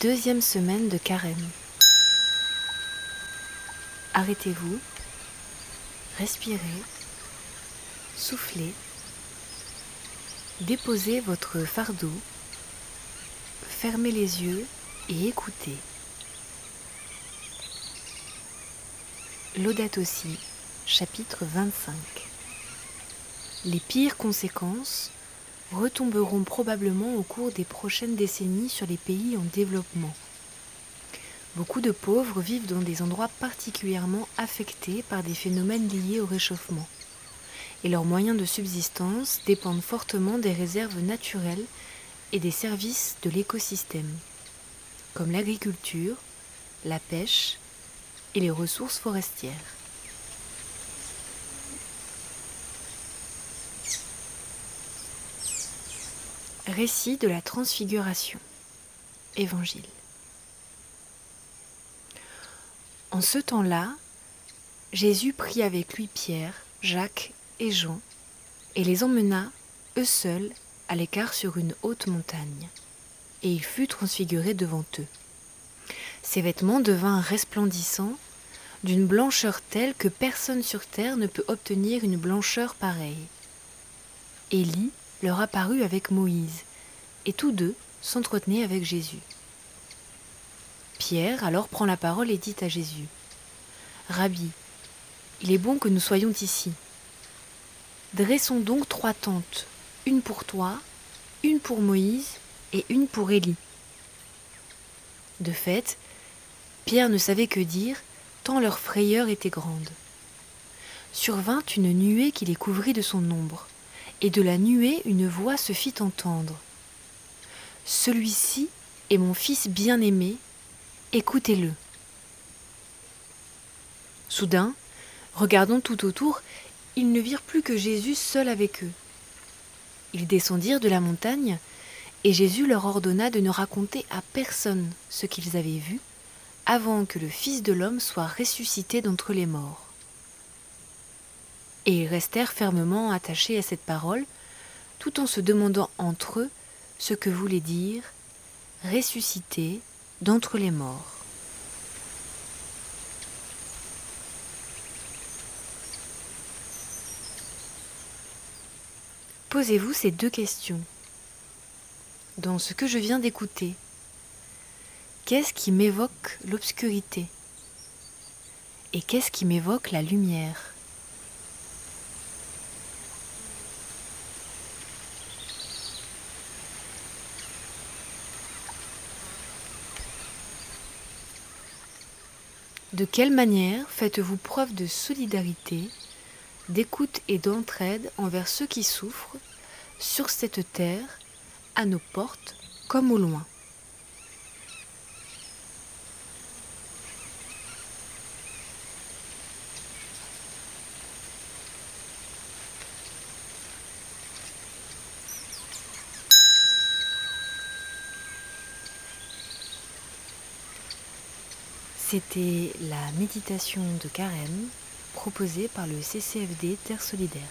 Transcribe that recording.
Deuxième semaine de carême. Arrêtez-vous, respirez, soufflez, déposez votre fardeau, fermez les yeux et écoutez. L'audate aussi, chapitre 25. Les pires conséquences retomberont probablement au cours des prochaines décennies sur les pays en développement. Beaucoup de pauvres vivent dans des endroits particulièrement affectés par des phénomènes liés au réchauffement, et leurs moyens de subsistance dépendent fortement des réserves naturelles et des services de l'écosystème, comme l'agriculture, la pêche et les ressources forestières. Récit de la transfiguration. Évangile. En ce temps-là, Jésus prit avec lui Pierre, Jacques et Jean, et les emmena, eux seuls, à l'écart sur une haute montagne. Et il fut transfiguré devant eux. Ses vêtements devinrent resplendissants, d'une blancheur telle que personne sur terre ne peut obtenir une blancheur pareille. Élie leur apparut avec Moïse, et tous deux s'entretenaient avec Jésus. Pierre alors prend la parole et dit à Jésus, Rabbi, il est bon que nous soyons ici. Dressons donc trois tentes, une pour toi, une pour Moïse et une pour Élie. De fait, Pierre ne savait que dire, tant leur frayeur était grande. Survint une nuée qui les couvrit de son ombre, et de la nuée une voix se fit entendre. Celui-ci est mon fils bien-aimé, écoutez-le. Soudain, regardant tout autour, ils ne virent plus que Jésus seul avec eux. Ils descendirent de la montagne, et Jésus leur ordonna de ne raconter à personne ce qu'ils avaient vu, avant que le Fils de l'homme soit ressuscité d'entre les morts. Et ils restèrent fermement attachés à cette parole, tout en se demandant entre eux ce que voulait dire ressuscité d'entre les morts. Posez-vous ces deux questions. Dans ce que je viens d'écouter, qu'est-ce qui m'évoque l'obscurité? Et qu'est-ce qui m'évoque la lumière? De quelle manière faites-vous preuve de solidarité, d'écoute et d'entraide envers ceux qui souffrent sur cette terre, à nos portes comme au loin? C'était la méditation de carême proposée par le CCFD Terre Solidaire.